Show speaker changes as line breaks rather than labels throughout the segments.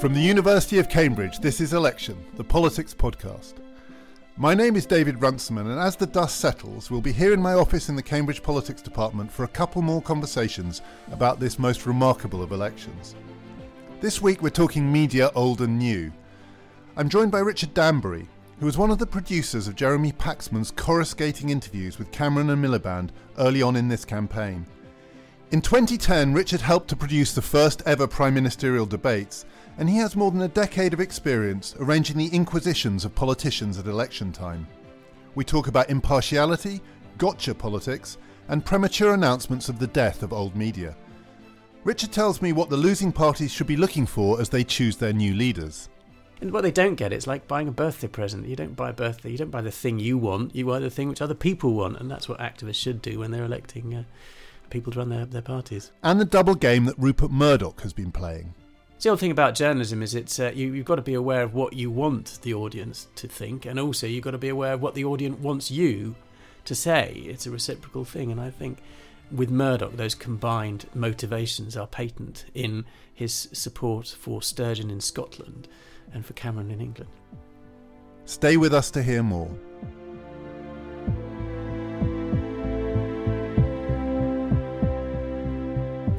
From the University of Cambridge, this is Election, the politics podcast. My name is David Runciman, and as the dust settles, we'll be here in my office in the Cambridge Politics Department for a couple more conversations about this most remarkable of elections. This week we're talking media old and new. I'm joined by Richard Danbury, who was one of the producers of Jeremy Paxman's coruscating interviews with Cameron and Miliband early on in this campaign. In 2010, Richard helped to produce the first ever prime ministerial debates, and he has more than a decade of experience arranging the inquisitions of politicians at election time. We talk about impartiality, gotcha politics, and premature announcements of the death of old media. Richard tells me what the losing parties should be looking for as they choose their new leaders.
And what they don't get, it's like buying a birthday present. You don't buy a birthday, you don't buy the thing you want, you buy the thing which other people want. And that's what activists should do when they're electing uh, people to run their, their parties.
And the double game that Rupert Murdoch has been playing.
The old thing about journalism is it's uh, you, you've got to be aware of what you want the audience to think, and also you've got to be aware of what the audience wants you to say. It's a reciprocal thing, and I think with Murdoch, those combined motivations are patent in his support for Sturgeon in Scotland and for Cameron in England.
Stay with us to hear more.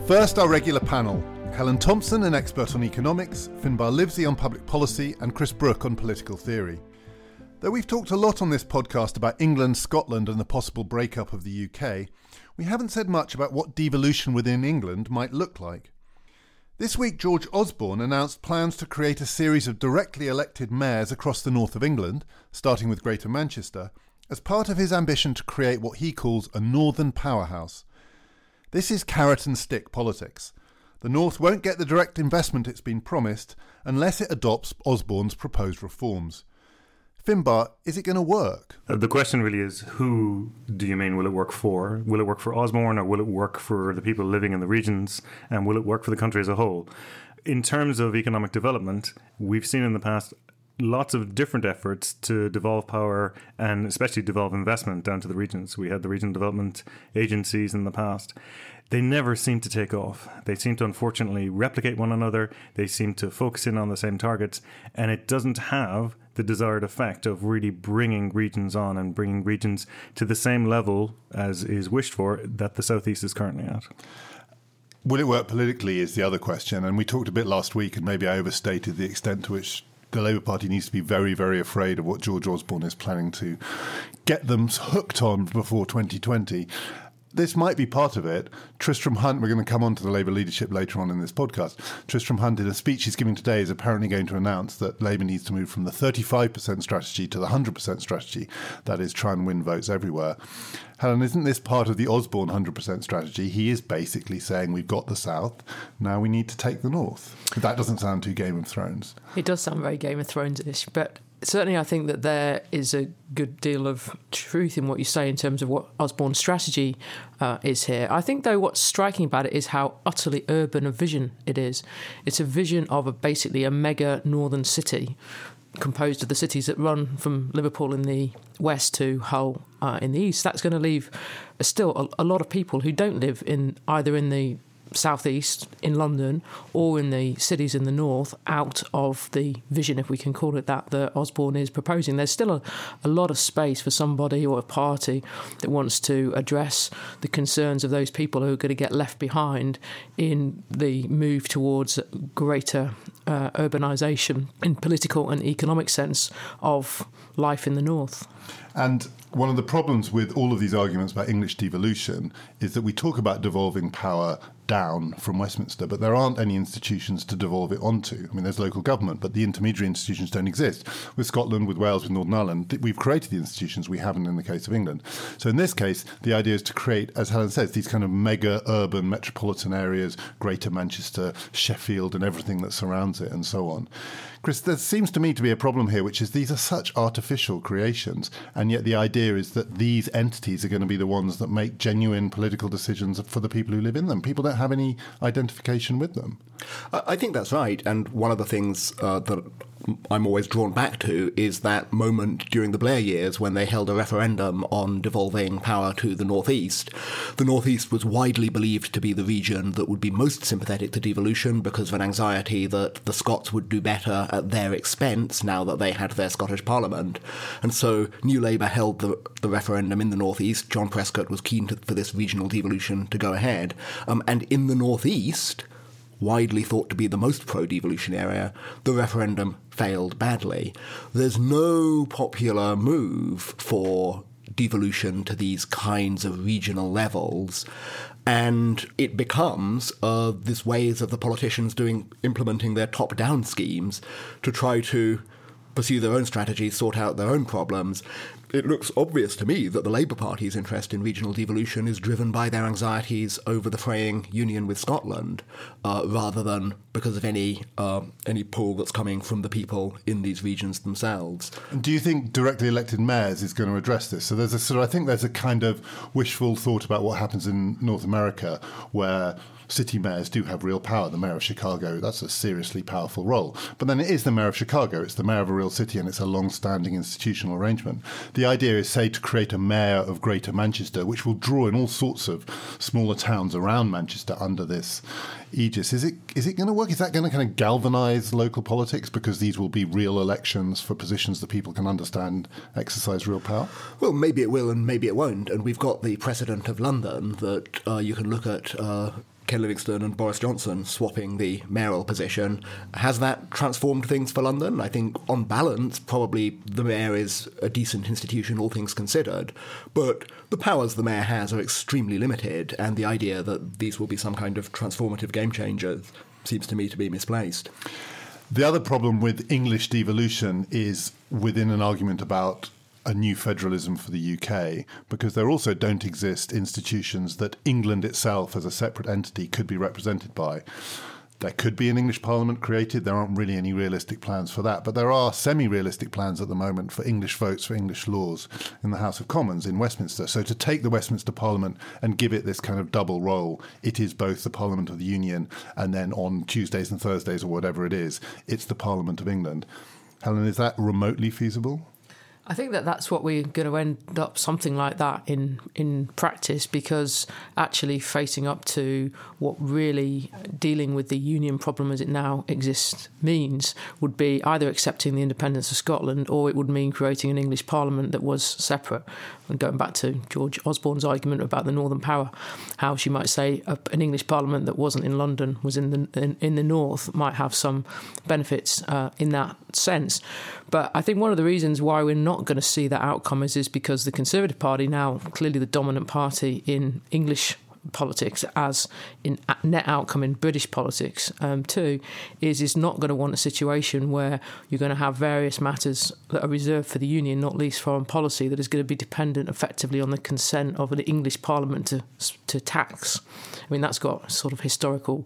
First, our regular panel Helen Thompson, an expert on economics, Finbarr Livesey on public policy, and Chris Brooke on political theory. Though we've talked a lot on this podcast about England, Scotland, and the possible breakup of the UK, we haven't said much about what devolution within England might look like. This week, George Osborne announced plans to create a series of directly elected mayors across the north of England, starting with Greater Manchester, as part of his ambition to create what he calls a northern powerhouse. This is carrot and stick politics. The North won't get the direct investment it's been promised unless it adopts Osborne's proposed reforms. Finbarr, is it going to work?
Uh, the question really is who do you mean will it work for? Will it work for Osborne or will it work for the people living in the regions? And will it work for the country as a whole? In terms of economic development, we've seen in the past lots of different efforts to devolve power and especially devolve investment down to the regions. We had the regional development agencies in the past. They never seem to take off. They seem to unfortunately replicate one another. They seem to focus in on the same targets, and it doesn't have the desired effect of really bringing regions on and bringing regions to the same level as is wished for that the southeast is currently at.
Will it work politically is the other question. And we talked a bit last week, and maybe I overstated the extent to which the Labour Party needs to be very, very afraid of what George Osborne is planning to get them hooked on before 2020 this might be part of it. Tristram Hunt, we're going to come on to the Labour leadership later on in this podcast. Tristram Hunt, in a speech he's giving today, is apparently going to announce that Labour needs to move from the 35% strategy to the 100% strategy. That is, try and win votes everywhere. Helen, isn't this part of the Osborne 100% strategy? He is basically saying we've got the South, now we need to take the North. That doesn't sound too Game of Thrones.
It does sound very Game of Thrones ish, but certainly I think that there is a good deal of truth in what you say in terms of what Osborne's strategy uh, is here. I think, though, what's striking about it is how utterly urban a vision it is. It's a vision of a, basically a mega northern city composed of the cities that run from Liverpool in the west to Hull uh, in the east. That's going to leave still a, a lot of people who don't live in either in the southeast in London or in the cities in the north out of the vision, if we can call it that, that Osborne is proposing. There's still a, a lot of space for somebody or a party that wants to address the concerns of those people who are going to get left behind in the move towards greater uh, urbanisation in political and economic sense of life in the north.
And one of the problems with all of these arguments about English devolution is that we talk about devolving power down from Westminster, but there aren't any institutions to devolve it onto. I mean, there's local government, but the intermediary institutions don't exist. With Scotland, with Wales, with Northern Ireland, we've created the institutions we haven't in the case of England. So in this case, the idea is to create, as Helen says, these kind of mega urban metropolitan areas, Greater Manchester, Sheffield, and everything that surrounds it, and so on. Chris, there seems to me to be a problem here, which is these are such artificial creations, and yet the idea is that these entities are going to be the ones that make genuine political decisions for the people who live in them. People don't have any identification with them.
I think that's right. And one of the things uh, that I'm always drawn back to is that moment during the Blair years when they held a referendum on devolving power to the Northeast. The Northeast was widely believed to be the region that would be most sympathetic to devolution because of an anxiety that the Scots would do better at their expense now that they had their Scottish Parliament. And so New Labour held the, the referendum in the Northeast. John Prescott was keen to, for this regional devolution to go ahead. Um, and in the Northeast, widely thought to be the most pro devolution area, the referendum failed badly. There's no popular move for devolution to these kinds of regional levels. And it becomes uh, this ways of the politicians doing implementing their top-down schemes to try to pursue their own strategies, sort out their own problems, it looks obvious to me that the Labour Party's interest in regional devolution is driven by their anxieties over the fraying union with Scotland, uh, rather than because of any uh, any pull that's coming from the people in these regions themselves.
Do you think directly elected mayors is going to address this? So there's a sort of, I think there's a kind of wishful thought about what happens in North America, where city mayors do have real power. The mayor of Chicago, that's a seriously powerful role. But then it is the mayor of Chicago, it's the mayor of a real city, and it's a long standing institutional arrangement. The idea is, say, to create a mayor of Greater Manchester, which will draw in all sorts of smaller towns around Manchester under this aegis. Is it is it going to work? Is that going to kind of galvanise local politics because these will be real elections for positions that people can understand, exercise real power?
Well, maybe it will, and maybe it won't. And we've got the precedent of London that uh, you can look at. Uh, Ken Livingstone and Boris Johnson swapping the mayoral position. Has that transformed things for London? I think, on balance, probably the mayor is a decent institution, all things considered. But the powers the mayor has are extremely limited, and the idea that these will be some kind of transformative game changer seems to me to be misplaced.
The other problem with English devolution is within an argument about a new federalism for the UK because there also don't exist institutions that England itself as a separate entity could be represented by. There could be an English Parliament created. There aren't really any realistic plans for that. But there are semi realistic plans at the moment for English votes for English laws in the House of Commons in Westminster. So to take the Westminster Parliament and give it this kind of double role, it is both the Parliament of the Union and then on Tuesdays and Thursdays or whatever it is, it's the Parliament of England. Helen, is that remotely feasible?
I think that that's what we're going to end up something like that in in practice because actually facing up to what really dealing with the union problem as it now exists means would be either accepting the independence of Scotland or it would mean creating an English Parliament that was separate. And going back to George Osborne's argument about the Northern Power, how she might say an English Parliament that wasn't in London was in the in, in the north might have some benefits uh, in that sense. But I think one of the reasons why we're not going to see that outcome is, is because the Conservative Party, now clearly the dominant party in English politics as in net outcome in British politics um, too is is not going to want a situation where you're going to have various matters that are reserved for the union, not least foreign policy, that is going to be dependent effectively on the consent of an English Parliament to to tax. I mean that's got sort of historical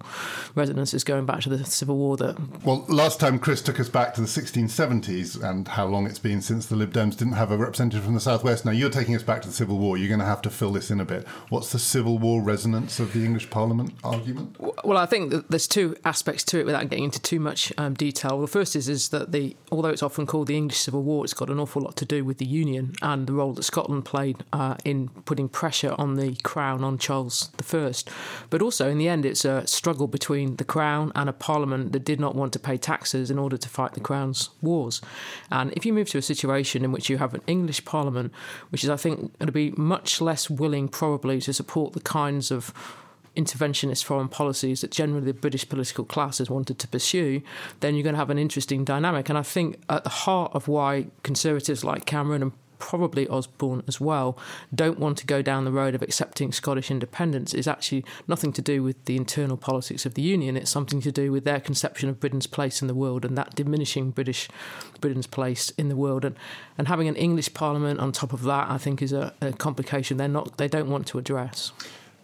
resonances going back to the Civil War. That
well, last time Chris took us back to the 1670s and how long it's been since the Lib Dems didn't have a representative from the southwest. Now you're taking us back to the Civil War. You're going to have to fill this in a bit. What's the Civil War? Resonance of the English Parliament argument?
Well, I think there's two aspects to it without getting into too much um, detail. The first is is that the although it's often called the English Civil War, it's got an awful lot to do with the Union and the role that Scotland played uh, in putting pressure on the Crown on Charles I. But also, in the end, it's a struggle between the Crown and a Parliament that did not want to pay taxes in order to fight the Crown's wars. And if you move to a situation in which you have an English Parliament, which is, I think, going to be much less willing, probably, to support the kinds of interventionist foreign policies that generally the British political class has wanted to pursue, then you're going to have an interesting dynamic. And I think at the heart of why conservatives like Cameron and probably Osborne as well don't want to go down the road of accepting Scottish independence is actually nothing to do with the internal politics of the Union. It's something to do with their conception of Britain's place in the world and that diminishing British Britain's place in the world. And, and having an English Parliament on top of that, I think, is a, a complication they're not they don't want to address.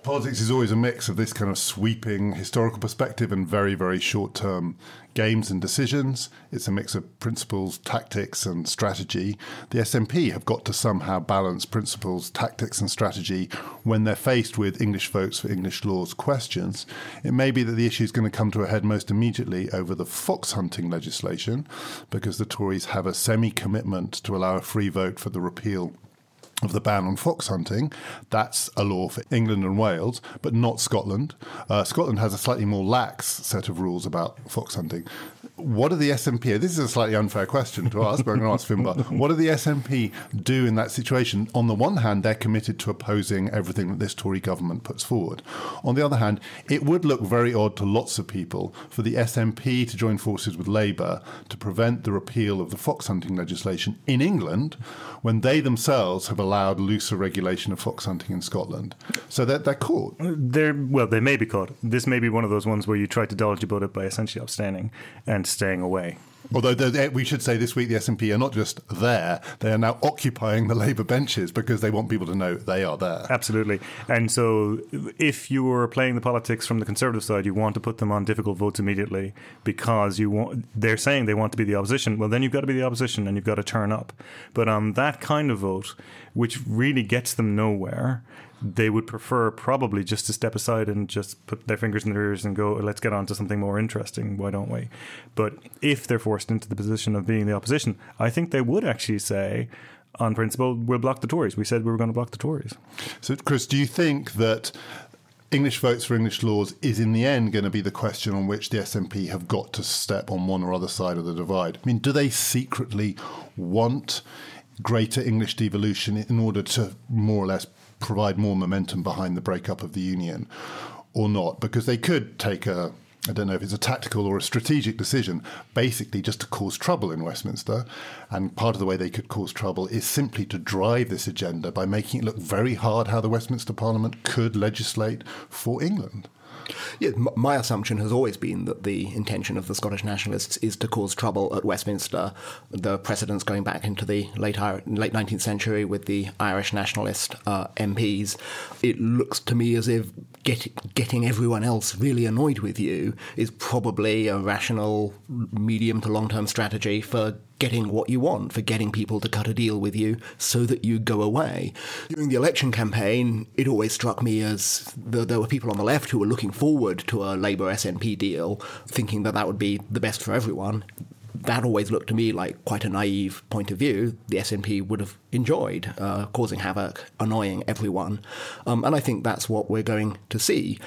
Politics is always a mix of this kind of sweeping historical perspective and very, very short term games and decisions. It's a mix of principles, tactics, and strategy. The SNP have got to somehow balance principles, tactics, and strategy when they're faced with English votes for English laws questions. It may be that the issue is going to come to a head most immediately over the fox hunting legislation, because the Tories have a semi commitment to allow a free vote for the repeal of the ban on fox hunting. That's a law for England and Wales, but not Scotland. Uh, Scotland has a slightly more lax set of rules about fox hunting. What do the SNP? This is a slightly unfair question to ask, but I'm going to ask Finbarr. What do the SNP do in that situation? On the one hand, they're committed to opposing everything that this Tory government puts forward. On the other hand, it would look very odd to lots of people for the SNP to join forces with Labour to prevent the repeal of the fox hunting legislation in England when they themselves have allowed looser regulation of fox hunting in Scotland. So they're, they're caught.
They're, well, they may be caught. This may be one of those ones where you try to dodge about it by essentially abstaining and staying away.
Although we should say this week the SNP are not just there; they are now occupying the Labour benches because they want people to know they are there.
Absolutely. And so, if you were playing the politics from the Conservative side, you want to put them on difficult votes immediately because you want. They're saying they want to be the opposition. Well, then you've got to be the opposition and you've got to turn up. But on that kind of vote, which really gets them nowhere, they would prefer probably just to step aside and just put their fingers in their ears and go, let's get on to something more interesting. Why don't we? But if they're forced into the position of being the opposition, I think they would actually say, on principle, we'll block the Tories. We said we were going to block the Tories.
So, Chris, do you think that English votes for English laws is in the end going to be the question on which the SNP have got to step on one or other side of the divide? I mean, do they secretly want greater English devolution in order to more or less provide more momentum behind the breakup of the union or not, because they could take a I don't know if it's a tactical or a strategic decision, basically just to cause trouble in Westminster. And part of the way they could cause trouble is simply to drive this agenda by making it look very hard how the Westminster Parliament could legislate for England.
Yeah, my assumption has always been that the intention of the Scottish nationalists is to cause trouble at Westminster. The precedents going back into the late late 19th century with the Irish nationalist uh, MPs, it looks to me as if get, getting everyone else really annoyed with you is probably a rational medium to long term strategy for getting what you want, for getting people to cut a deal with you so that you go away. During the election campaign, it always struck me as the, there were people on the left who were looking forward to a Labour SNP deal, thinking that that would be the best for everyone. That always looked to me like quite a naive point of view. The SNP would have enjoyed uh, causing havoc, annoying everyone. Um, and I think that's what we're going to see.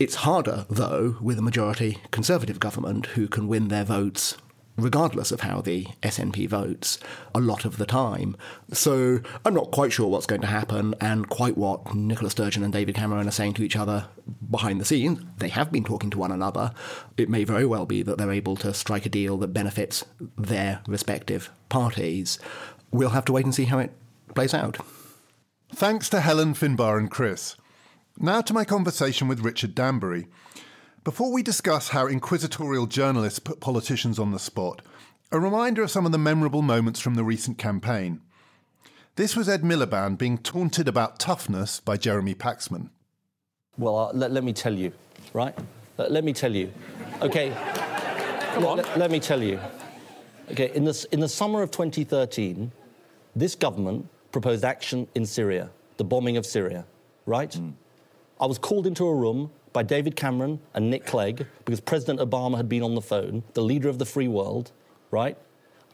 It's harder, though, with a majority Conservative government who can win their votes regardless of how the SNP votes, a lot of the time. So I'm not quite sure what's going to happen and quite what Nicola Sturgeon and David Cameron are saying to each other behind the scenes. They have been talking to one another. It may very well be that they're able to strike a deal that benefits their respective parties. We'll have to wait and see how it plays out.
Thanks to Helen, Finbarr, and Chris. Now to my conversation with Richard Danbury. Before we discuss how inquisitorial journalists put politicians on the spot, a reminder of some of the memorable moments from the recent campaign. This was Ed Miliband being taunted about toughness by Jeremy Paxman.
Well, uh, let, let, me tell you, right? Let, let me tell you. Okay.
Come on.
Let, let, me tell you. Okay, in, this, in the summer of 2013, this government proposed action in Syria, the bombing of Syria, right? Mm. I was called into a room by David Cameron and Nick Clegg because President Obama had been on the phone, the leader of the free world, right?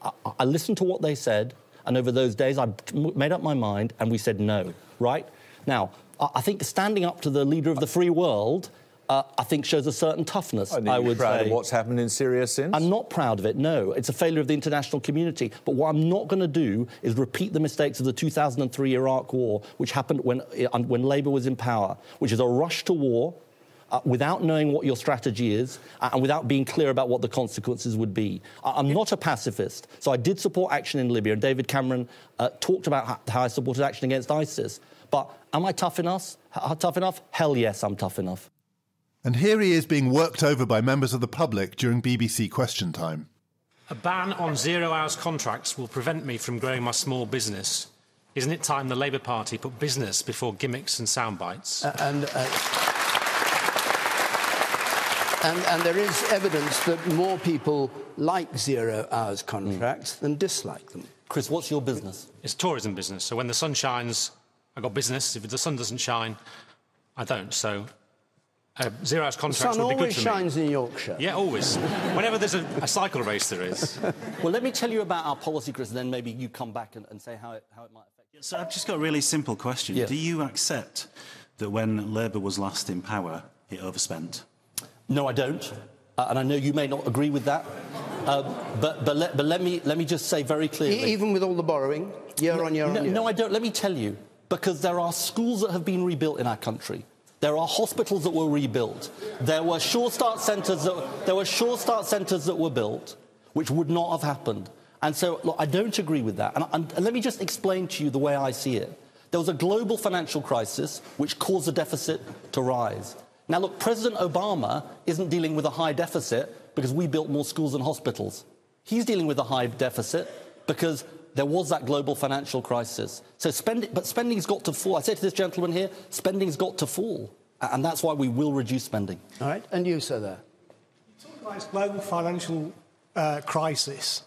I, I listened to what they said, and over those days I made up my mind and we said no, right? Now, I think standing up to the leader of the free world uh, I think shows a certain toughness.
I
would
proud
say.
of what's happened in Syria since.
I'm not proud of it. No, it's a failure of the international community. But what I'm not going to do is repeat the mistakes of the 2003 Iraq War, which happened when uh, when Labour was in power, which is a rush to war uh, without knowing what your strategy is uh, and without being clear about what the consequences would be. I'm not a pacifist, so I did support action in Libya, and David Cameron uh, talked about how, how I supported action against ISIS. But am I tough enough? H- tough enough? Hell yes, I'm tough enough.
And here he is being worked over by members of the public during BBC Question Time.
A ban on zero hours contracts will prevent me from growing my small business.
Isn't it time the Labour Party put business before gimmicks and sound bites?
Uh, and, uh, and, and there is evidence that more people like zero hours contracts mm. than dislike them.
Chris, what's your business?
It's tourism business. So when the sun shines, I got business. If the sun doesn't shine, I don't. So uh, zero hours contracts
would
be
good
for
me. always shines
in
Yorkshire.
Yeah, always. Whenever there's a, a, cycle race, there is.
well, let me tell you about our policy, Chris, and then maybe you come back and, and say how it, how it might affect you.
So I've just got a really simple question. Do you accept that when Labour was last in power, it overspent?
No, I don't. Uh, and I know you may not agree with that. Uh, but but, let, but let, me, let me just say very clearly.
Even with all the borrowing, year
no,
on year
no,
on year?
No, I don't. Let me tell you. Because there are schools that have been rebuilt in our country. There are hospitals that were rebuilt. There were sure start centres that, there were sure start centres that were built, which would not have happened. And so, look, I don't agree with that. And, and, and let me just explain to you the way I see it. There was a global financial crisis which caused the deficit to rise. Now, look, President Obama isn't dealing with a high deficit because we built more schools and hospitals. He's dealing with a high deficit because there was that global financial crisis. So spend, but spending's got to fall. I say to this gentleman here, spending's got to fall. And that's why we will reduce spending.
All right. And you, sir, there.
You talk about this global financial uh, crisis.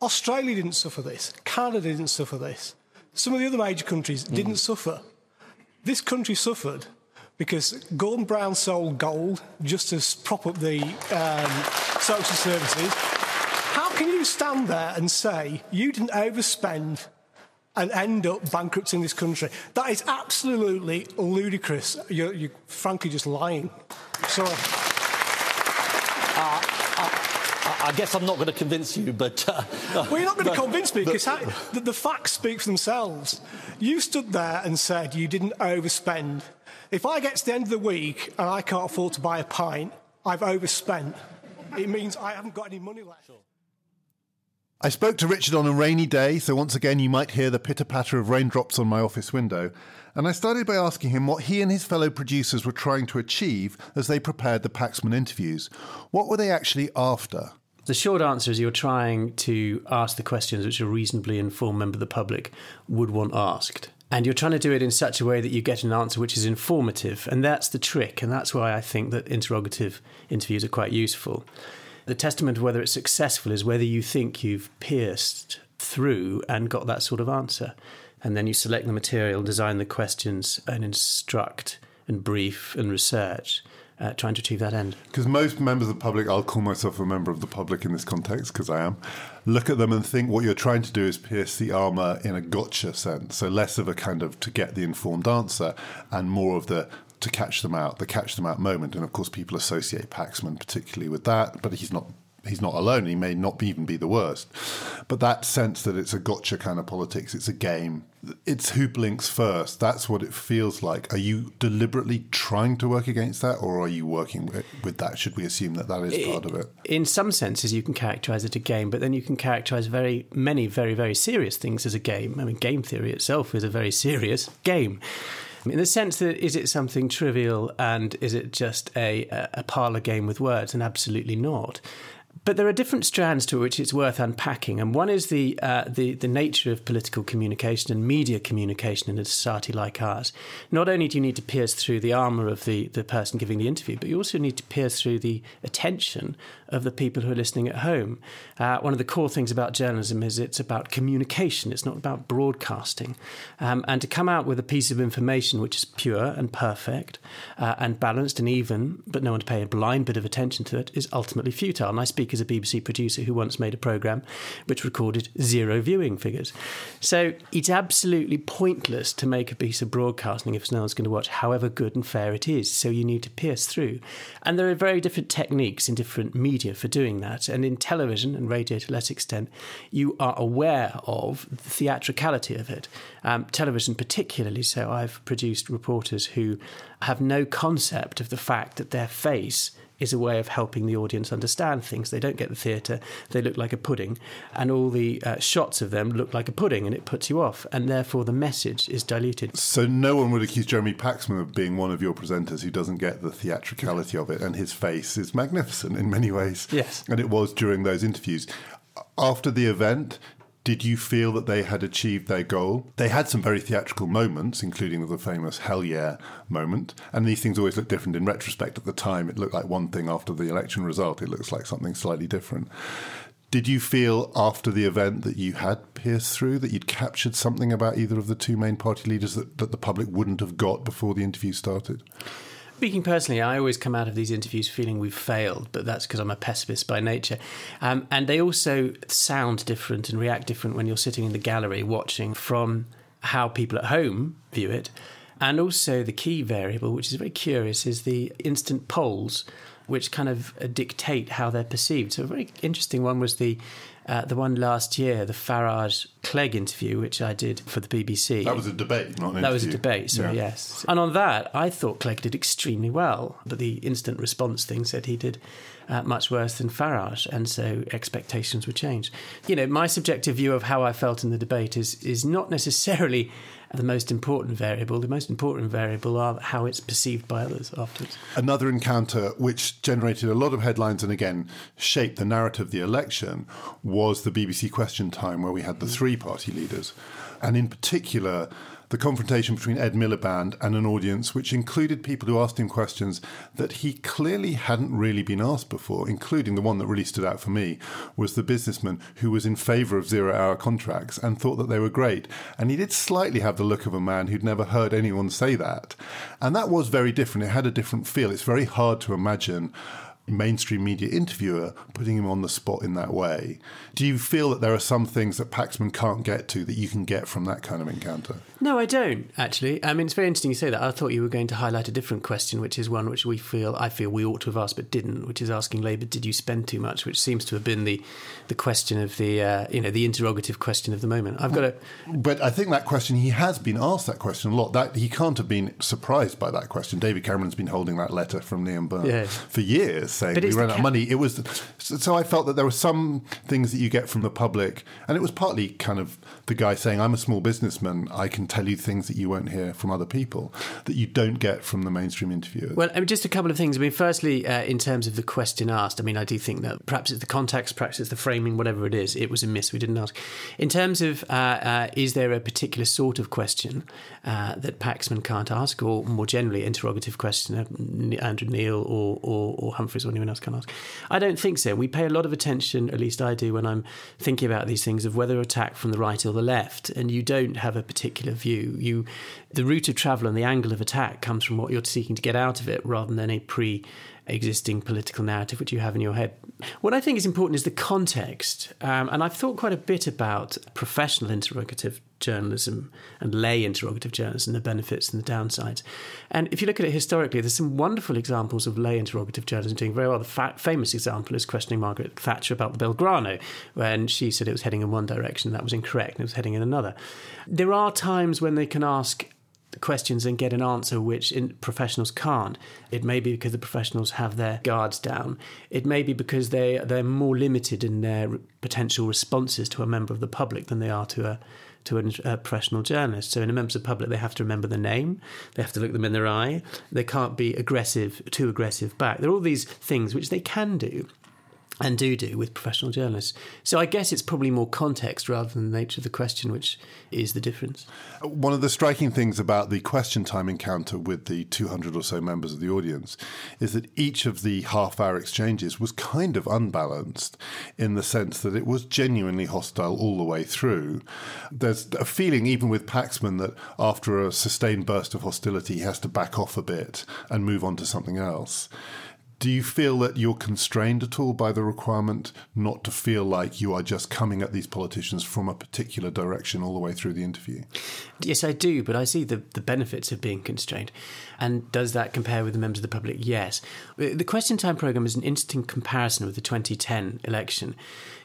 Australia didn't suffer this. Canada didn't suffer this. Some of the other major countries mm. didn't suffer. This country suffered because Gordon Brown sold gold just to prop up the um, social services. How can you stand there and say you didn't overspend and end up bankrupting this country? That is absolutely ludicrous. You're, you're frankly just lying. Sorry.
Uh, I guess I'm not going to convince you, but. Uh,
well, you're not going to convince me because the, the facts speak for themselves. You stood there and said you didn't overspend if I get to the end of the week and I can't afford to buy a pint, I've overspent. It means I haven't got any money left.
I spoke to Richard on a rainy day, so once again you might hear the pitter patter of raindrops on my office window. And I started by asking him what he and his fellow producers were trying to achieve as they prepared the Paxman interviews. What were they actually after?
The short answer is you're trying to ask the questions which a reasonably informed member of the public would want asked. And you're trying to do it in such a way that you get an answer which is informative. And that's the trick. And that's why I think that interrogative interviews are quite useful. The testament of whether it's successful is whether you think you've pierced through and got that sort of answer. And then you select the material, design the questions, and instruct and brief and research uh, trying to achieve that end.
Because most members of the public, I'll call myself a member of the public in this context because I am, look at them and think what you're trying to do is pierce the armour in a gotcha sense. So less of a kind of to get the informed answer and more of the to catch them out, the catch them out moment. And of course, people associate Paxman particularly with that, but he's not he's not alone. He may not even be the worst. But that sense that it's a gotcha kind of politics, it's a game. It's who blinks first. That's what it feels like. Are you deliberately trying to work against that, or are you working with, with that? Should we assume that that is it, part of it?
In some senses, you can characterize it a game, but then you can characterize very many very very serious things as a game. I mean, game theory itself is a very serious game in the sense that is it something trivial and is it just a, a parlor game with words? And absolutely not. But there are different strands to which it's worth unpacking, and one is the uh, the the nature of political communication and media communication in a society like ours. Not only do you need to pierce through the armour of the the person giving the interview, but you also need to pierce through the attention of the people who are listening at home. Uh, one of the core things about journalism is it's about communication. It's not about broadcasting, um, and to come out with a piece of information which is pure and perfect uh, and balanced and even, but no one to pay a blind bit of attention to it, is ultimately futile. And I speak as a BBC producer who once made a programme which recorded zero viewing figures. So it's absolutely pointless to make a piece of broadcasting if no one's going to watch, however good and fair it is. So you need to pierce through. And there are very different techniques in different media for doing that. And in television and radio to less extent, you are aware of the theatricality of it. Um, television, particularly so, I've produced reporters who have no concept of the fact that their face is a way of helping the audience understand things. They don't get the theatre, they look like a pudding, and all the uh, shots of them look like a pudding, and it puts you off, and therefore the message is diluted.
So, no one would accuse Jeremy Paxman of being one of your presenters who doesn't get the theatricality of it, and his face is magnificent in many ways.
Yes.
And it was during those interviews. After the event, Did you feel that they had achieved their goal? They had some very theatrical moments, including the famous hell yeah moment. And these things always look different in retrospect. At the time, it looked like one thing after the election result, it looks like something slightly different. Did you feel after the event that you had pierced through, that you'd captured something about either of the two main party leaders that, that the public wouldn't have got before the interview started?
Speaking personally, I always come out of these interviews feeling we've failed, but that's because I'm a pessimist by nature. Um, and they also sound different and react different when you're sitting in the gallery watching from how people at home view it. And also, the key variable, which is very curious, is the instant polls, which kind of dictate how they're perceived. So, a very interesting one was the uh, the one last year, the Farage Clegg interview, which I did for the BBC.
That was a debate, not an
That
interview.
was a debate, sorry,
Yeah.
yes. And on that, I thought Clegg did extremely well, but the instant response thing said he did uh, much worse than Farage, and so expectations were changed. You know, my subjective view of how I felt in the debate is is not necessarily the most important variable. The most important variable are how it's perceived by others afterwards.
Another encounter which generated a lot of headlines and again shaped the narrative of the election was the BBC Question Time, where we had the three party leaders. And in particular, the confrontation between Ed Miliband and an audience which included people who asked him questions that he clearly hadn't really been asked before, including the one that really stood out for me was the businessman who was in favour of zero hour contracts and thought that they were great. And he did slightly have the look of a man who'd never heard anyone say that. And that was very different. It had a different feel. It's very hard to imagine mainstream media interviewer putting him on the spot in that way. Do you feel that there are some things that Paxman can't get to that you can get from that kind of encounter?
No, I don't actually. I mean, it's very interesting you say that. I thought you were going to highlight a different question, which is one which we feel I feel we ought to have asked but didn't, which is asking Labour, "Did you spend too much?" Which seems to have been the the question of the uh, you know the interrogative question of the moment. I've got a
But I think that question, he has been asked that question a lot. That He can't have been surprised by that question. David Cameron's been holding that letter from Liam Byrne
Yes.
for years saying
But
we ran out of money. It was so I felt that there were some things that you get from the public, and it was partly kind of the guy saying, I'm a small businessman, I can tell you things that you won't hear from other people that you don't get from the mainstream interviewers.
Well, I mean, just a couple of things. I mean, firstly, uh, in terms of the question asked, I mean, I do think that perhaps it's the context, perhaps it's the framing, whatever it is, it was a miss. We didn't ask. In terms of uh, uh, is there a particular sort of question uh, that Paxman can't ask, or more generally, interrogative question that Andrew Neil or, or, or Humphrys or anyone else can ask? I don't think so. We pay a lot of attention, at least I do, when I'm thinking about these things, of whether attack from the right or the left, and you don't have a particular view. You, the route of travel and the angle of attack comes from what you're seeking to get out of it, rather than a pre existing political narrative which you have in your head. What I think is important is the context, um, and I've thought quite a bit about professional interrogative journalism and lay interrogative journalism, the benefits and the downsides. And if you look at it historically, there's some wonderful examples of lay interrogative journalism doing very well. The fa- famous example is questioning Margaret Thatcher about the Belgrano, when she said it was heading in one direction, that was incorrect, and it was heading in another. There are times when they can ask questions and get an answer which professionals can't. It may be because the professionals have their guards down. It may be because they they're more limited in their potential responses to a member of the public than they are to a to a, a uh, professional journalist. So in a member of the public, they have to remember the name, they have to look them in their eye, they can't be aggressive, too aggressive back. There are all these things which they can do and do do with professional journalists. So I guess it's probably more context rather than the nature of the question, which is the difference.
One of the striking things about the question time encounter with the 200 or so members of the audience is that each of the half hour exchanges was kind of unbalanced in the sense that it was genuinely hostile all the way through. There's a feeling, even with Paxman, that after a sustained burst of hostility, he has to back off a bit and move on to something else. Do you feel that you're constrained at all by the requirement not to feel like you are just coming at these politicians from a particular direction all the way through the interview?
Yes, I do, but I see the, the benefits of being constrained. And does that compare with the members of the public? Yes. The Question Time programme is an interesting comparison with the 2010 election.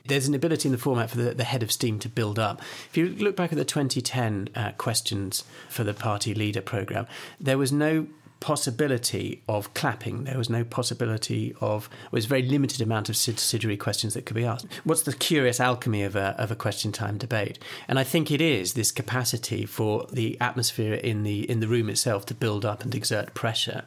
There's an ability in the format for the, the head of steam to build up. If you look back at the 2010 uh, questions for the party leader programme, there was no possibility of clapping. There was no possibility of. It was very limited amount of subsidiary questions that could be asked. What's the curious alchemy of a of a question time debate? And I think it is this capacity for the atmosphere in the in the room itself to build up and exert pressure.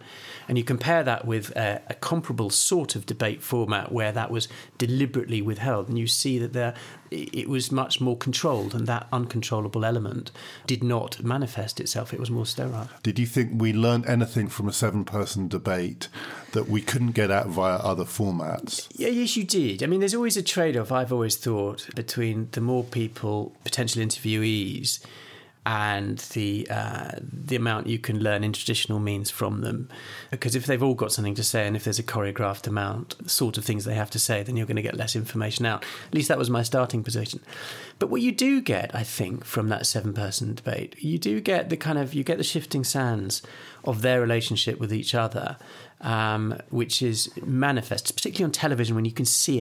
And you compare that with a, a comparable sort of debate format where that was deliberately withheld, and you see that there it was much more controlled, and that uncontrollable element did not manifest itself. It was more sterile.
Did you think we learned anything from a seven person debate that we couldn't get at via other formats?
Yeah, yes, you did. I mean, there's always a trade off, I've always thought, between the more people, potential interviewees, and the uh, the amount you can learn in traditional means from them. Because if they've all got something to say, and if there's a choreographed amount, sort of things they have to say, then you're going to get less information out. At least that was my starting position. But what you do get, I think, from that seven-person debate, you do get the kind of you get the shifting sands of their relationship with each other, um, which is manifest, particularly on television when you can see.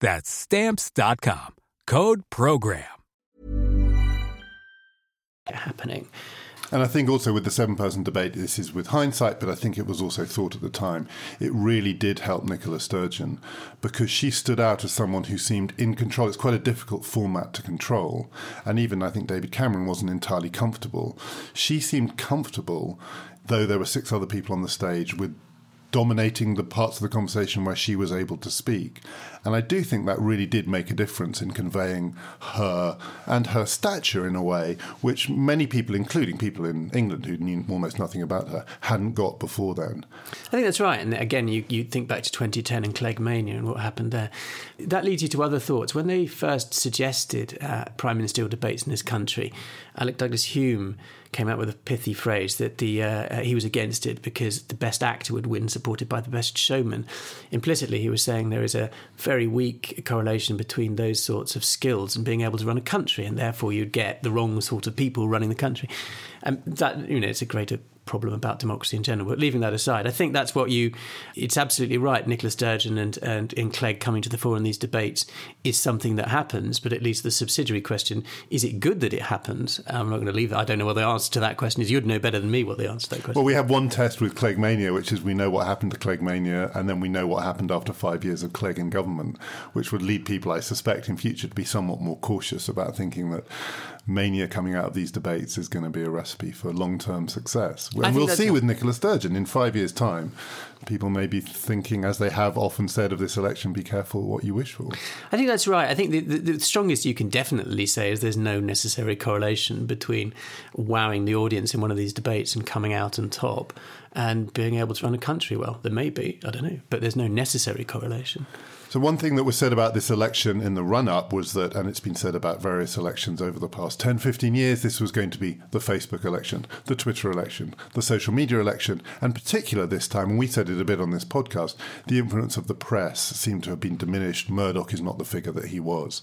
That's stamps.com. Code program.
Happening.
And I think also with the seven person debate, this is with hindsight, but I think it was also thought at the time, it really did help Nicola Sturgeon because she stood out as someone who seemed in control. It's quite a difficult format to control. And even I think David Cameron wasn't entirely comfortable. She seemed comfortable, though there were six other people on the stage, with dominating the parts of the conversation where she was able to speak. And I do think that really did make a difference in conveying her and her stature in a way which many people, including people in England who knew almost nothing about her, hadn't got before then.
I think that's right. And again, you, you think back to 2010 and Cleggmania and what happened there. That leads you to other thoughts. When they first suggested uh, prime ministerial debates in this country, Alec Douglas-Home came out with a pithy phrase that the uh, he was against it because the best actor would win, supported by the best showman. Implicitly, he was saying there is a very weak correlation between those sorts of skills and being able to run a country, and therefore you'd get the wrong sort of people running the country. And that you know, it's a greater problem about democracy in general. But leaving that aside, I think that's what you. It's absolutely right. Nicola Sturgeon and and, and Clegg coming to the fore in these debates is something that happens. But at least the subsidiary question: Is it good that it happens? I'm not going to leave that. I don't know what the answer to that question is. You'd know better than me what the answer to that question.
Well, we have one test with Cleggmania, which is we know what happened to Cleggmania, and then we know what happened after five years of Clegg in government, which would lead people, I suspect, in future to be somewhat more cautious about thinking that mania coming out of these debates is going to be a recipe for long term success. And we'll see with Nicola Sturgeon in five years' time. People may be thinking, as they have often said of this election, be careful what you wish for.
I think that's right. I think the, the, the strongest you can definitely say is there's no necessary correlation between wowing the audience in one of these debates and coming out on top and being able to run a country well. There may be, I don't know, but there's no necessary correlation.
So, one thing that was said about this election in the run up was that, and it's been said about various elections over the past 10, 15 years, this was going to be the Facebook election, the Twitter election, the social media election, and particular this time, and we said it a bit on this podcast, the influence of the press seemed to have been diminished. Murdoch is not the figure that he was.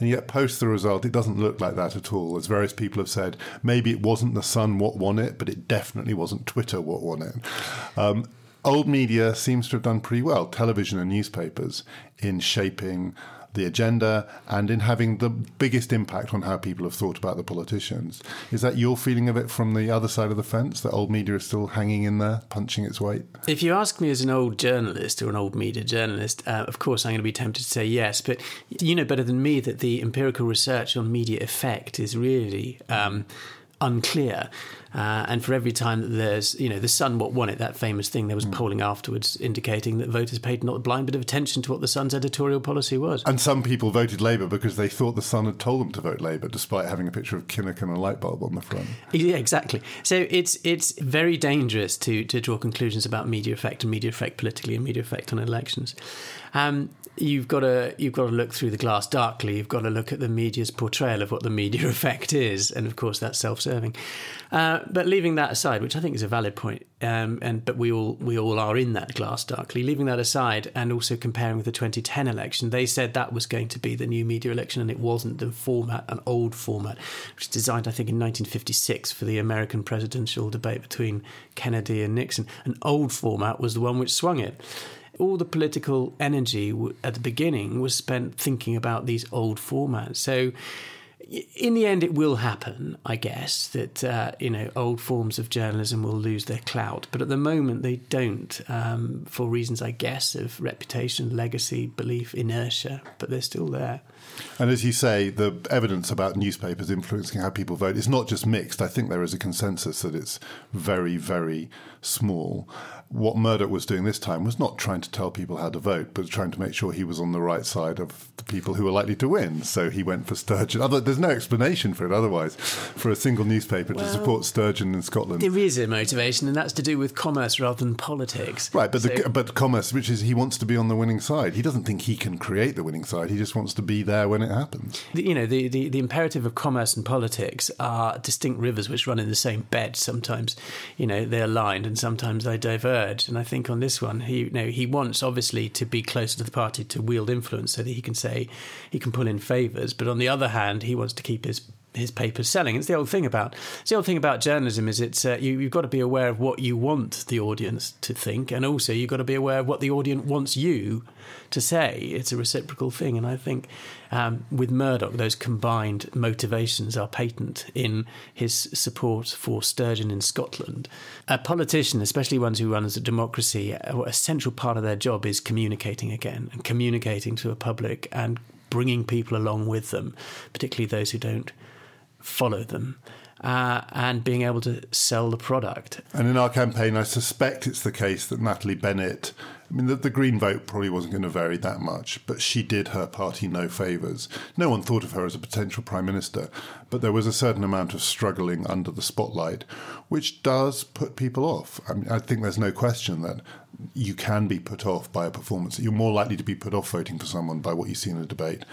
And yet, post the result, it doesn't look like that at all. As various people have said, maybe it wasn't the Sun what won it, but it definitely wasn't Twitter what won it. Um, old media seems to have done pretty well, television and newspapers, in shaping the agenda and in having the biggest impact on how people have thought about the politicians. Is that your feeling of it from the other side of the fence, that old media is still hanging in there, punching its weight?
If you ask me as an old journalist or an old media journalist, uh, of course I'm going to be tempted to say yes, but you know better than me that the empirical research on media effect is really. Um, unclear. Uh, and for every time that there's, you know, the Sun, what won it, that famous thing, there was
Mm.
polling afterwards indicating that voters paid not a blind bit of attention to what the Sun's editorial policy was.
And some people voted Labour because they thought the Sun had told them to vote Labour, despite having a picture of Kinnock and a light bulb on the front.
Yeah, exactly. So it's it's very dangerous to to draw conclusions about media effect and media effect politically and media effect on elections. Um, you've got to you've got to look through the glass darkly. You've got to look at the media's portrayal of what the media effect is, and of course that's self-serving. Uh, but leaving that aside, which I think is a valid point, um, and but we all we all are in that glass darkly. Leaving that aside, and also comparing with the 2010 election, they said that was going to be the new media election, and it wasn't. The format, an old format, which was designed, I think, in 1956 for the American presidential debate between Kennedy and Nixon. An old format was the one which swung it all the political energy at the beginning was spent thinking about these old formats. So, in the end, it will happen, I guess, that uh, you know old forms of journalism will lose their clout. But at the moment, they don't, um, for reasons, I guess, of reputation, legacy, belief, inertia. But they're still there.
And as you say, the evidence about newspapers influencing how people vote is not just mixed. I think there is a consensus that it's very, very small. What Murdoch was doing this time was not trying to tell people how to vote, but trying to make sure he was on the right side of the people who were likely to win. So he went for Sturgeon. Other, there's no explanation for it otherwise, for a single newspaper to support Sturgeon in Scotland.
There is a motivation, and that's to do with commerce rather than politics.
Right, but
So-
the, but commerce, which is he wants to be on the winning side. He doesn't think he can create the winning side. He just wants to be there when it happens.
you know the, the, the imperative of commerce and politics are distinct rivers which run in the same bed sometimes you know they're aligned and sometimes they diverge and i think on this one he you know he wants obviously to be closer to the party to wield influence so that he can say he can pull in favors. But on the other hand he wants to keep his his papers selling. It's the old thing about it's the old thing about journalism is it's uh, you, you've got to be aware of what you want the audience to think, and also you've got to be aware of what the audience wants you to say. It's a reciprocal thing, and I think um, with Murdoch, those combined motivations are patent in his support for Sturgeon in Scotland. A politician, especially ones who run as a democracy, a a central part of their job is communicating again and communicating to a public and bringing people along with them, particularly those who don't follow them, uh, and being able to sell the product.
And in our campaign, I suspect it's the case that Natalie Bennett, I mean, the, the Green vote probably wasn't going to vary that much, but she did her party no favours. No one thought of her as a potential Prime Minister, but there was a certain amount of struggling under the spotlight, which does put people off. I mean, I think there's no question that you can be put off by a performance. You're more likely to be put off voting for someone by what you see in a debate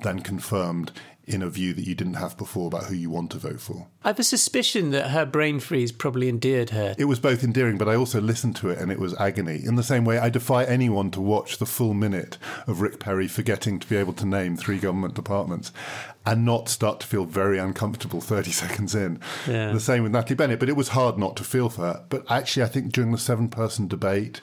than confirmed in a view that you didn't have before about who you want to vote for.
I have a suspicion that her brain freeze probably endeared her.
It was both endearing, but I also listened to it and it was agony. In the same way, I defy anyone to watch the full minute of Rick Perry forgetting to be able to name three government departments and not start to feel very uncomfortable 30 seconds in.
Yeah.
The same with Natalie Bennett, but it was hard not to feel for her. But actually, I think during the seven person debate,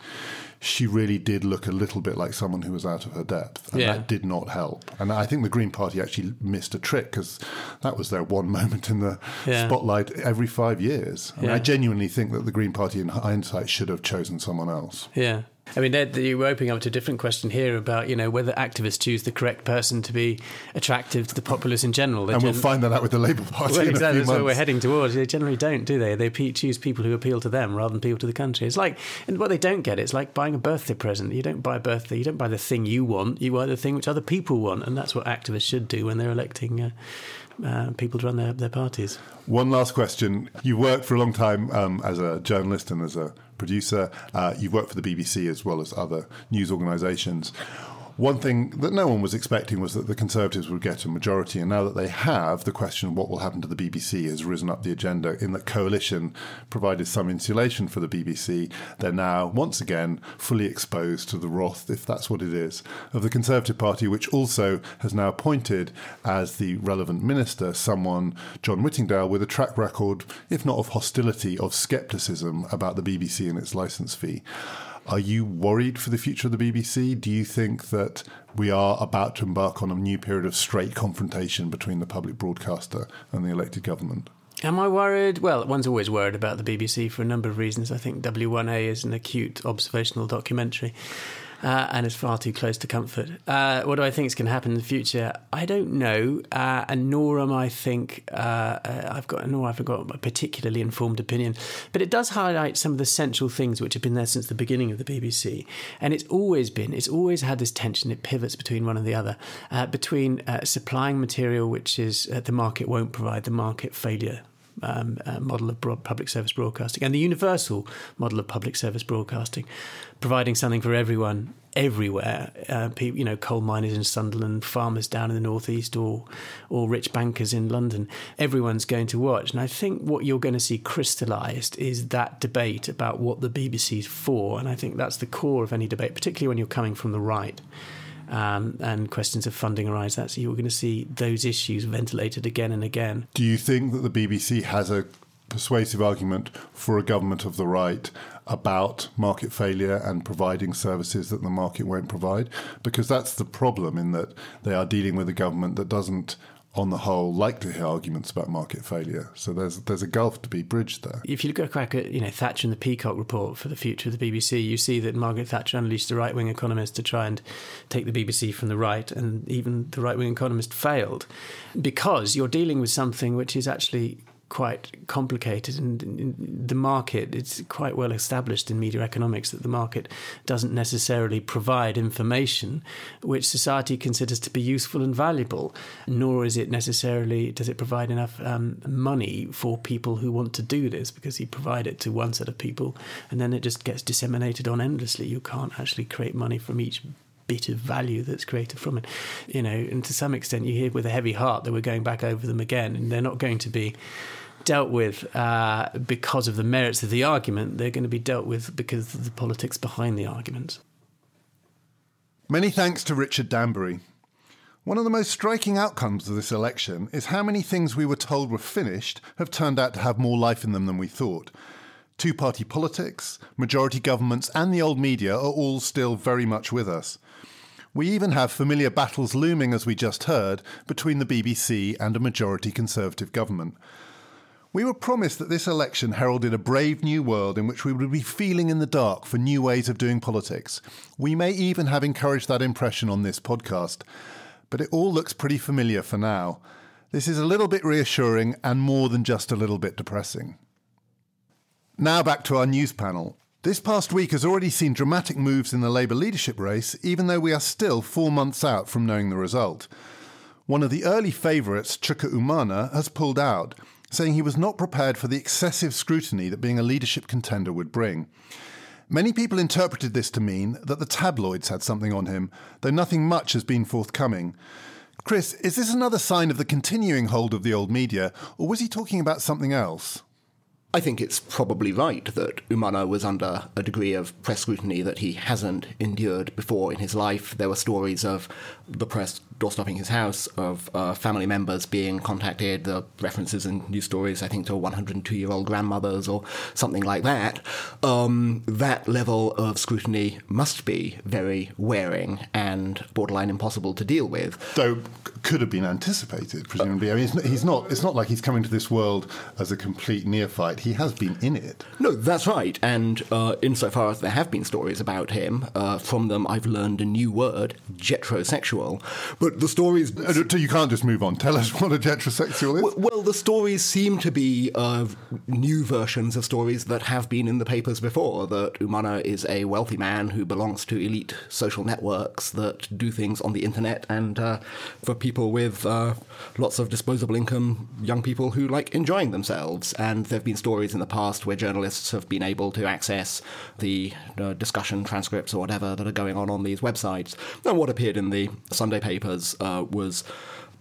she really did look a little bit like someone who was out of her depth. And
Yeah.
that did not help. And I think the Green Party actually missed a trick because that was their one moment in the
Yeah.
spotlight every five years. I, mean, I genuinely think that the Green Party, in hindsight, should have chosen someone else.
Yeah. I mean, Ed, you were opening up to a different question here about, you know, whether activists choose the correct person to be attractive to the populace in general. They
and we'll find that out with the Labour Party
Well, exactly. That's where we're heading towards. They generally don't, do they? They pe- choose people who appeal to them rather than people to the country. It's like, and what they don't get, it's like buying a birthday present. You don't buy a birthday, you don't buy the thing you want, you buy the thing which other people want. And that's what activists should do when they're electing uh, uh, people to run their, their parties.
One last question. You've worked for a long time um, as a journalist and as a producer. Uh, you've worked for the BBC as well as other news organisations. One thing that no one was expecting was that the Conservatives would get a majority, and now that they have, the question of what will happen to the BBC has risen up the agenda. In that coalition provided some insulation for the BBC, they're now once again fully exposed to the wrath, if that's what it is, of the Conservative Party, which also has now appointed as the relevant minister someone, John Whittingdale, with a track record, if not of hostility, of scepticism about the BBC and its licence fee. Are you worried for the future of the BBC? Do you think that we are about to embark on a new period of straight confrontation between the public broadcaster and the elected government?
Am I worried? Well, one's always worried about the BBC for a number of reasons. I think W1A is an acute observational documentary. Uh, and is far too close to comfort. Uh, what do I think is going to happen in the future? I don't know, uh, and nor am I think uh, uh, I've got nor I've got a particularly informed opinion. But it does highlight some of the central things which have been there since the beginning of the BBC, and it's always been it's always had this tension. It pivots between one and the other, uh, between supplying material which is the market won't provide, the market failure um, uh, model of broad public service broadcasting and the universal model of public service broadcasting, providing something for everyone everywhere. Uh, people, you know, coal miners in Sunderland, farmers down in the northeast, or or rich bankers in London. Everyone's going to watch, and I think what you're going to see crystallised is that debate about what the BBC's for, and I think that's the core of any debate, particularly when you're coming from the right um, and questions of funding arise. That's you're going to see those issues ventilated again and again.
Do you think that the BBC has a persuasive argument for a government of the right about market failure and providing services that the market won't provide? Because that's the problem in that they are dealing with a government that doesn't on the whole, like to hear arguments about market failure. So there's there's a gulf to be bridged there.
If you look at crack at you know Thatcher and the Peacock report for the future of the BBC, you see that Margaret Thatcher unleashed a right wing economist to try and take the BBC from the right, and even the right wing economist failed because you're dealing with something which is actually quite complicated and the market it's quite well established in media economics that the market doesn't necessarily provide information which society considers to be useful and valuable nor is it necessarily does it provide enough um, money for people who want to do this because you provide it to one set of people and then it just gets disseminated on endlessly you can't actually create money from each bit of value that's created from it. You know, and to some extent, you hear with a heavy heart that we're going back over them again, and they're not going to be dealt with uh, because of the merits of the argument, they're going to be dealt with because of the politics behind the argument.
Many thanks to Richard Danbury. One of the most striking outcomes of this election is how many things we were told were finished have turned out to have more life in them than we thought. Two party politics, majority governments, and the old media are all still very much with us. We even have familiar battles looming, as we just heard, between the BBC and a majority Conservative government. We were promised that this election heralded a brave new world in which we would be feeling in the dark for new ways of doing politics. We may even have encouraged that impression on this podcast. But it all looks pretty familiar for now. This is a little bit reassuring and more than just a little bit depressing. Now back to our news panel. This past week has already seen dramatic moves in the Labour leadership race, even though we are still four months out from knowing the result. One of the early favourites, Chuka Umunna, has pulled out, saying he was not prepared for the excessive scrutiny that being a leadership contender would bring. Many people interpreted this to mean that the tabloids had something on him, though nothing much has been forthcoming. Chris, is this another sign of the continuing hold of the old media, or was he talking about something else?
I think it's probably right that Umunna was under a degree of press scrutiny that he hasn't endured before in his life. There were stories of the press doorstopping his house, of uh, family members being contacted, the references in news stories, I think, to 102 year old grandmothers or something like that. Um, that level of scrutiny must be very wearing and borderline impossible to deal with.
Though could have been anticipated, presumably. I mean, he's not, it's not like he's coming to this world as a complete neophyte he has been in it.
No, that's right. And uh, insofar as there have been stories about him, uh, from them I've learned a new word, jetrosexual. But the stories.
You can't just move on. Tell us what a jetrosexual is.
Well, the stories seem to be uh, new versions of stories that have been in the papers before. That Umunna is a wealthy man who belongs to elite social networks that do things on the internet and uh, for people with uh, lots of disposable income, young people who like enjoying themselves. And there have been stories stories in the past where journalists have been able to access the uh, discussion transcripts or whatever that are going on on these websites. And what appeared in the Sunday papers uh, was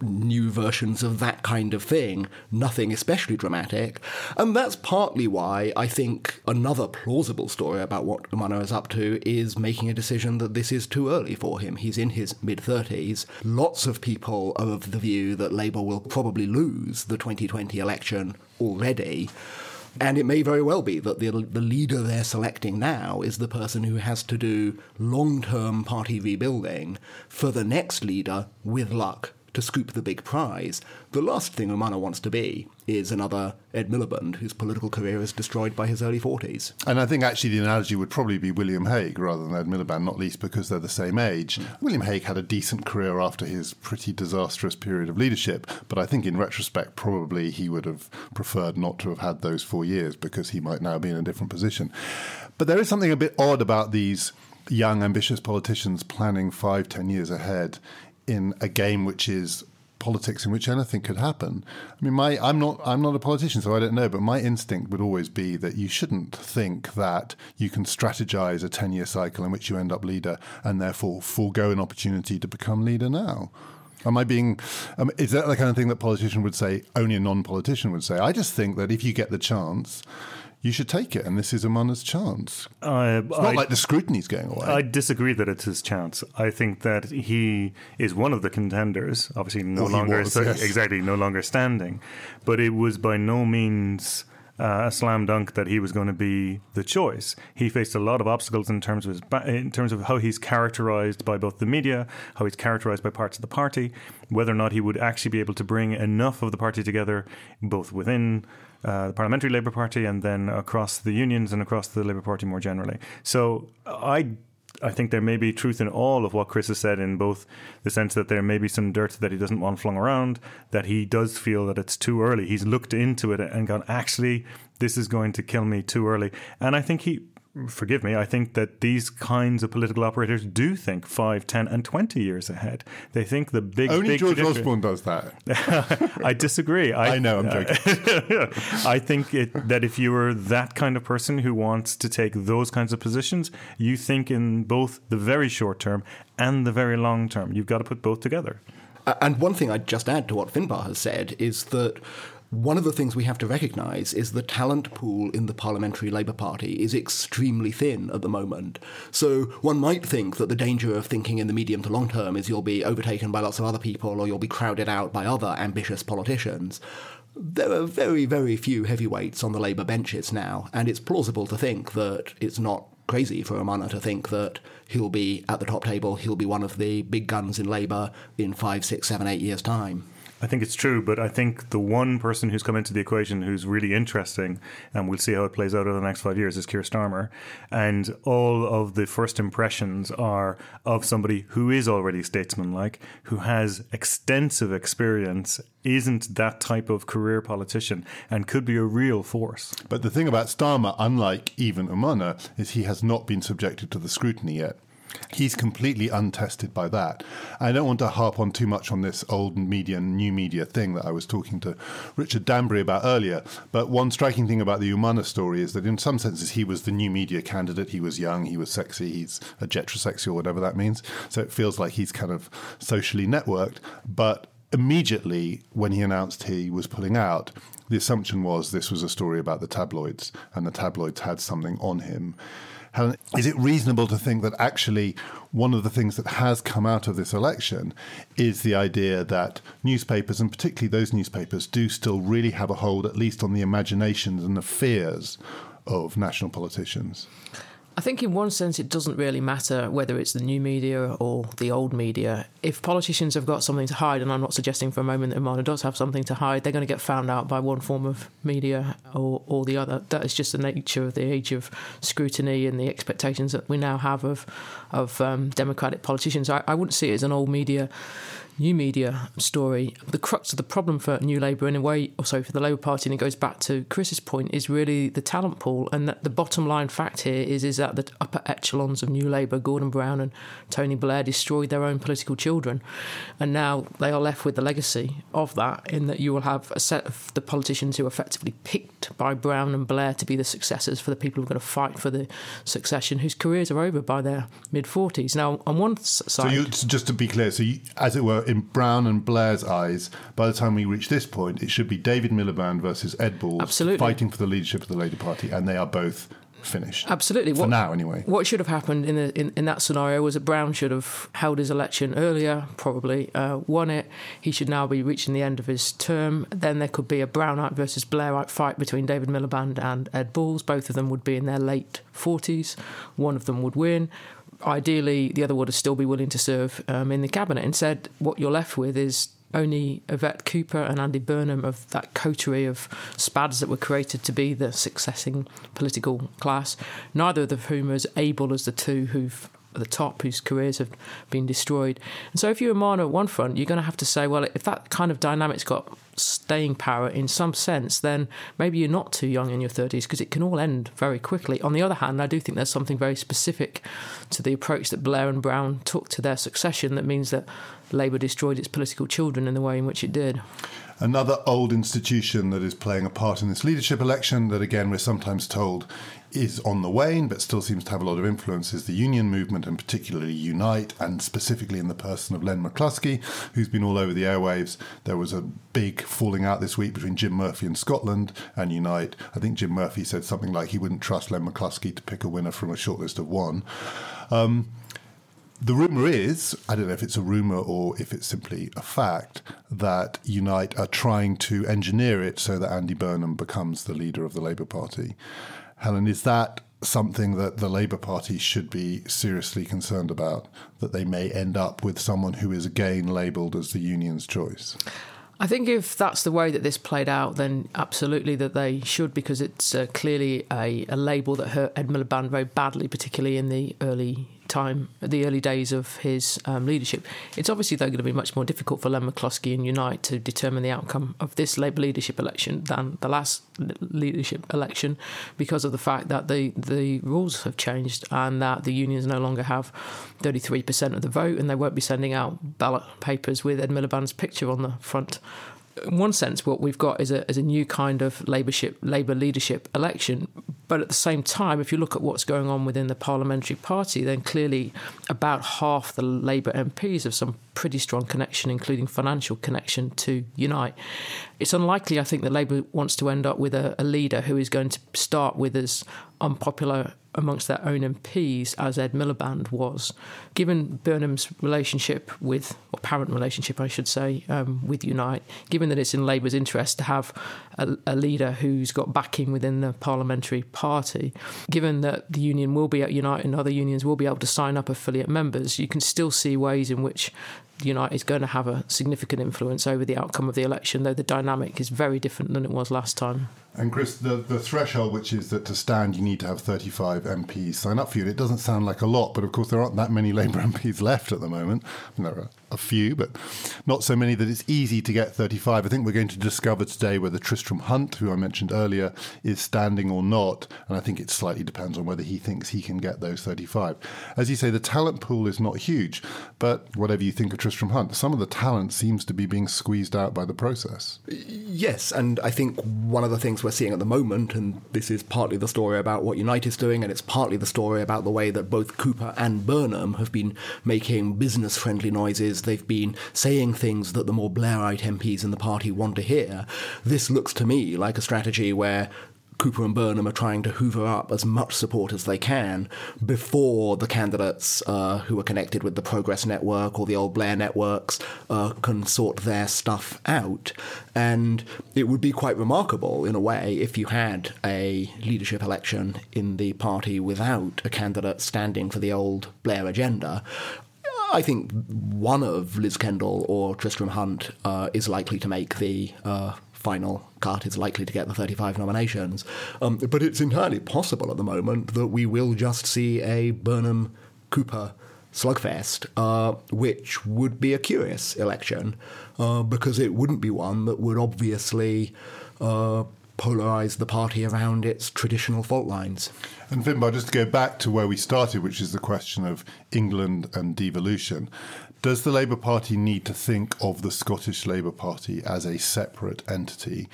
new versions of that kind of thing, nothing especially dramatic. And that's partly why I think another plausible story about what Umunna is up to is making a decision that this is too early for him. He's in his mid 30s. Lots of people are of the view that Labour will probably lose the 2020 election already. And it may very well be that the, the leader they're selecting now is the person who has to do long term party rebuilding for the next leader, with luck, to scoop the big prize. The last thing Umunna wants to be is another Ed Miliband, whose political career is destroyed by his early 40s.
And I think actually the analogy would probably be William Hague rather than Ed Miliband, not least because they're the same age. Mm. William Hague had a decent career after his pretty disastrous period of leadership, but I think in retrospect, probably he would have preferred not to have had those four years because he might now be in a different position. But there is something a bit odd about these young, ambitious politicians planning five, ten years ahead in a game which is politics in which anything could happen. I mean, my I'm not I'm not a politician, so I don't know. But my instinct would always be that you shouldn't think that you can strategize a ten year cycle in which you end up leader and therefore forego an opportunity to become leader now. Am I being? Um, is that the kind of thing that politician would say? Only a non-politician would say. I just think that if you get the chance, you should take it, and this is Umunna's chance. Uh, it's not I, like the scrutiny's going away.
I disagree that it's his chance. I think that he is one of the contenders. Obviously, no well, longer was, yes. exactly no longer standing, but it was by no means. Uh, a slam dunk that he was going to be the choice. He faced a lot of obstacles in terms of his ba- in terms of how he's characterized by both the media, how he's characterized by parts of the party, whether or not he would actually be able to bring enough of the party together, both within uh, the Parliamentary Labour Party and then across the unions and across the Labour Party more generally. So I I think there may be truth in all of what Chris has said, in both the sense that there may be some dirt that he doesn't want flung around, that he does feel that it's too early. He's looked into it and gone, actually, this is going to kill me too early. And I think he forgive me, I think that these kinds of political operators do think 5, 10, and 20 years ahead. They think the big,
Only
big
George Osborne does that.
I disagree.
I, I, know, I'm joking.
I think it, that if you are that kind of person who wants to take those kinds of positions, you think in both the very short term and the very long term. You've got to put both together.
And one thing I'd just add to what Finbarr has said is that one of the things we have to recognise is the talent pool in the Parliamentary Labour Party is extremely thin at the moment. So one might think that the danger of thinking in the medium to long term is you'll be overtaken by lots of other people or you'll be crowded out by other ambitious politicians. There are very, very few heavyweights on the Labour benches now, and it's plausible to think that it's not crazy for Umunna to think that he'll be at the top table, he'll be one of the big guns in Labour in five, six, seven, eight years' time.
I think it's true, but I think the one person who's come into the equation who's really interesting, and we'll see how it plays out over the next five years, is Keir Starmer. And all of the first impressions are of somebody who is already statesmanlike, who has extensive experience, isn't that type of career politician, and could be a real force.
But the thing about Starmer, unlike even Umunna, is he has not been subjected to the scrutiny yet. He's completely untested by that. I don't want to harp on too much on this old media and new media thing that I was talking to Richard Danbury about earlier. But one striking thing about the Umunna story is that in some senses he was the new media candidate. He was young, he was sexy, he's a jetrosexual, or whatever that means. So it feels like he's kind of socially networked. But immediately when he announced he was pulling out, the assumption was this was a story about the tabloids, and the tabloids had something on him. Helen, is it reasonable to think that actually one of the things that has come out of this election is the idea that newspapers, and particularly those newspapers, do still really have a hold, at least on the imaginations and the fears of national politicians?
I think, in one sense, it doesn't really matter whether it's the new media or the old media. If politicians have got something to hide, and I'm not suggesting for a moment that Umunna does have something to hide, they're going to get found out by one form of media or, or the other. That is just the nature of the age of scrutiny and the expectations that we now have of of um, democratic politicians. I, I wouldn't see it as an old media new media story, the crux of the problem for New Labour, in a way, or sorry, for the Labour Party, and it goes back to Chris's point, is really the talent pool. And that the bottom line fact here is, is that the upper echelons of New Labour, Gordon Brown and Tony Blair, destroyed their own political children. And now they are left with the legacy of that, in that you will have a set of the politicians who are effectively picked by Brown and Blair to be the successors for the people who are going to fight for the succession, whose careers are over by their mid 40s. Now, on one side. So,
you, just to be clear, so you, as it were, in Brown and Blair's eyes, by the time we reach this point, it should be David Miliband versus Ed Balls
Absolutely.
fighting for the leadership of the Labour Party, and they are both finished.
Absolutely.
For
what,
now, anyway.
What should have happened in, the, in, in that scenario was that Brown should have held his election earlier, probably uh, won it. He should now be reaching the end of his term. Then there could be a Brownite versus Blairite fight between David Miliband and Ed Balls. Both of them would be in their late 40s. One of them would win ideally, the other would still be willing to serve um, in the cabinet. Instead, what you're left with is only Yvette Cooper and Andy Burnham of that coterie of spads that were created to be the successing political class, neither of whom are as able as the two who've at the top whose careers have been destroyed. And so, if you're Umunna at one front, you're going to have to say, well, if that kind of dynamic's got staying power in some sense, then maybe you're not too young in your 30s because it can all end very quickly. On the other hand, I do think there's something very specific to the approach that Blair and Brown took to their succession that means that Labour destroyed its political children in the way in which it did.
Another old institution that is playing a part in this leadership election, that again we're sometimes told is on the wane but still seems to have a lot of influence is the union movement and particularly Unite and specifically in the person of Len McCluskey who's been all over the airwaves. There was a big falling out this week between Jim Murphy in Scotland and Unite. I think Jim Murphy said something like he wouldn't trust Len McCluskey to pick a winner from a shortlist of one. Um, the rumour is, I don't know if it's a rumour or if it's simply a fact, that Unite are trying to engineer it so that Andy Burnham becomes the leader of the Labour Party. Helen, is that something that the Labour Party should be seriously concerned about? That they may end up with someone who is again labelled as the union's choice?
I think if that's the way that this played out, then absolutely that they should, because it's uh, clearly a, a, label that hurt Ed Miliband very badly, particularly in the early time, the early days of his um, leadership. It's obviously, though, going to be much more difficult for Len McCluskey and Unite to determine the outcome of this Labour leadership election than the last leadership election because of the fact that the, the rules have changed and that the unions no longer have 33% of the vote and they won't be sending out ballot papers with Ed Miliband's picture on the front in one sense, what we've got is a, is a new kind of Labourship, Labour leadership election. But at the same time, if you look at what's going on within the parliamentary party, then clearly about half the Labour MPs have some pretty strong connection, including financial connection to Unite. It's unlikely, I think, that Labour wants to end up with a, a leader who is going to start with as unpopular amongst their own MPs as Ed Miliband was. Given Burnham's relationship with, or parent relationship, I should say, um, with Unite, given that it's in Labour's interest to have a, a, leader who's got backing within the parliamentary party, given that the union will be at Unite and other unions will be able to sign up affiliate members, you can still see ways in which Unite is going to have a significant influence over the outcome of the election, though the dynamic is very different than it was last time.
And Chris, the, the threshold, which is that to stand you need to have 35 MPs sign up for you, it doesn't sound like a lot, but of course there aren't that many Labour MPs left at the moment. There are a few, but not so many that it's easy to get 35. I think we're going to discover today whether Tristram Hunt, who I mentioned earlier, is standing or not. And I think it slightly depends on whether he thinks he can get those 35. As you say, the talent pool is not huge, but whatever you think of Tristram Hunt, some of the talent seems to be being squeezed out by the process.
Yes, and I think one of the things we're seeing at the moment, and this is partly the story about what Unite is doing, and it's partly the story about the way that both Cooper and Burnham have been making business friendly noises They've been saying things that the more Blairite MPs in the party want to hear. This looks to me like a strategy where Cooper and Burnham are trying to hoover up as much support as they can before the candidates uh, who are connected with the Progress Network or the old Blair networks uh, can sort their stuff out. And it would be quite remarkable, in a way, if you had a leadership election in the party without a candidate standing for the old Blair agenda. I think one of Liz Kendall or Tristram Hunt uh, is likely to make the uh, final cut, is likely to get the 35 nominations. Um, but it's entirely possible at the moment that we will just see a Burnham Cooper slugfest, uh, which would be a curious election uh, because it wouldn't be one that would obviously uh, polarise the party around its traditional fault lines.
And Finbarr, just to go back to where we started, which is the question of England and devolution, does the Labour Party need to think of the Scottish Labour Party as a separate entity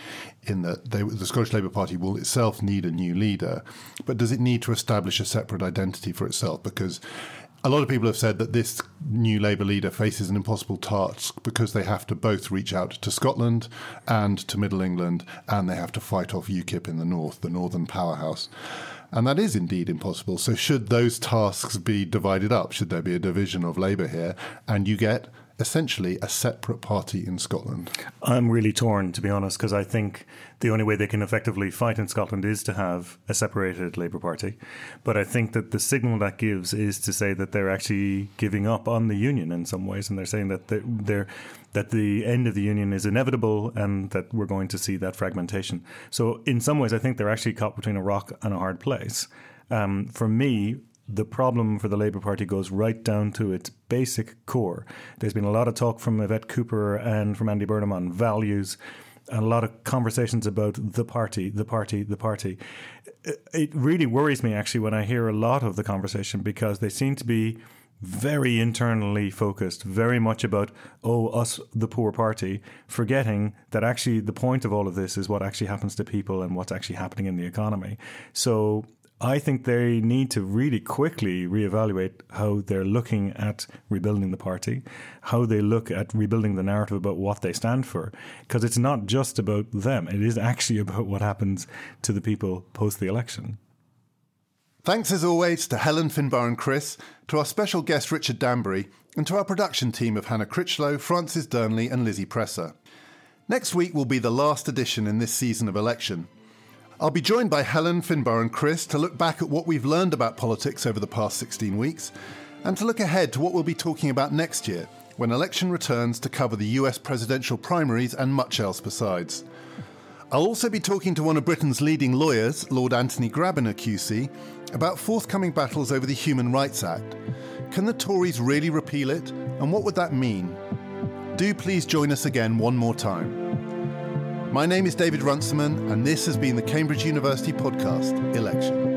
in that they, the Scottish Labour Party will itself need a new leader, but does it need to establish a separate identity for itself? Because a lot of people have said that this new Labour leader faces an impossible task because they have to both reach out to Scotland and to Middle England, and they have to fight off UKIP in the north, the northern powerhouse. And that is indeed impossible. So, should those tasks be divided up? Should there be a division of Labour here? And you get essentially a separate party in Scotland?
I'm really torn, to be honest, because I think the only way they can effectively fight in Scotland is to have a separated Labour Party. But I think that the signal that gives is to say that they're actually giving up on the union in some ways, and they're saying that they're, they're that the end of the union is inevitable and that we're going to see that fragmentation. So, in some ways, I think they're actually caught between a rock and a hard place. Um, for me, the problem for the Labour Party goes right down to its basic core. There's been a lot of talk from Yvette Cooper and from Andy Burnham on values, and a lot of conversations about the party, the party, the party. It really worries me actually when I hear a lot of the conversation because they seem to be very internally focused, very much about, oh, us, the poor party, forgetting that actually the point of all of this is what actually happens to people and what's actually happening in the economy. So I think they need to really quickly reevaluate how they're looking at rebuilding the party, how they look at rebuilding the narrative about what they stand for. Because it's not just about them, it is actually about what happens to the people post the election.
Thanks as always to Helen Finbarr and Chris, to our special guest Richard Danbury, and to our production team of Hannah Critchlow, Francis Durnley, and Lizzie Presser. Next week will be the last edition in this season of election. I'll be joined by Helen, Finbarr, and Chris to look back at what we've learned about politics over the past 16 weeks and to look ahead to what we'll be talking about next year when election returns to cover the US presidential primaries and much else besides. I'll also be talking to one of Britain's leading lawyers, Lord Anthony Grabiner QC, about forthcoming battles over the Human Rights Act. Can the Tories really repeal it, and what would that mean? Do please join us again one more time. My name is David Runciman, and this has been the Cambridge University podcast, Election.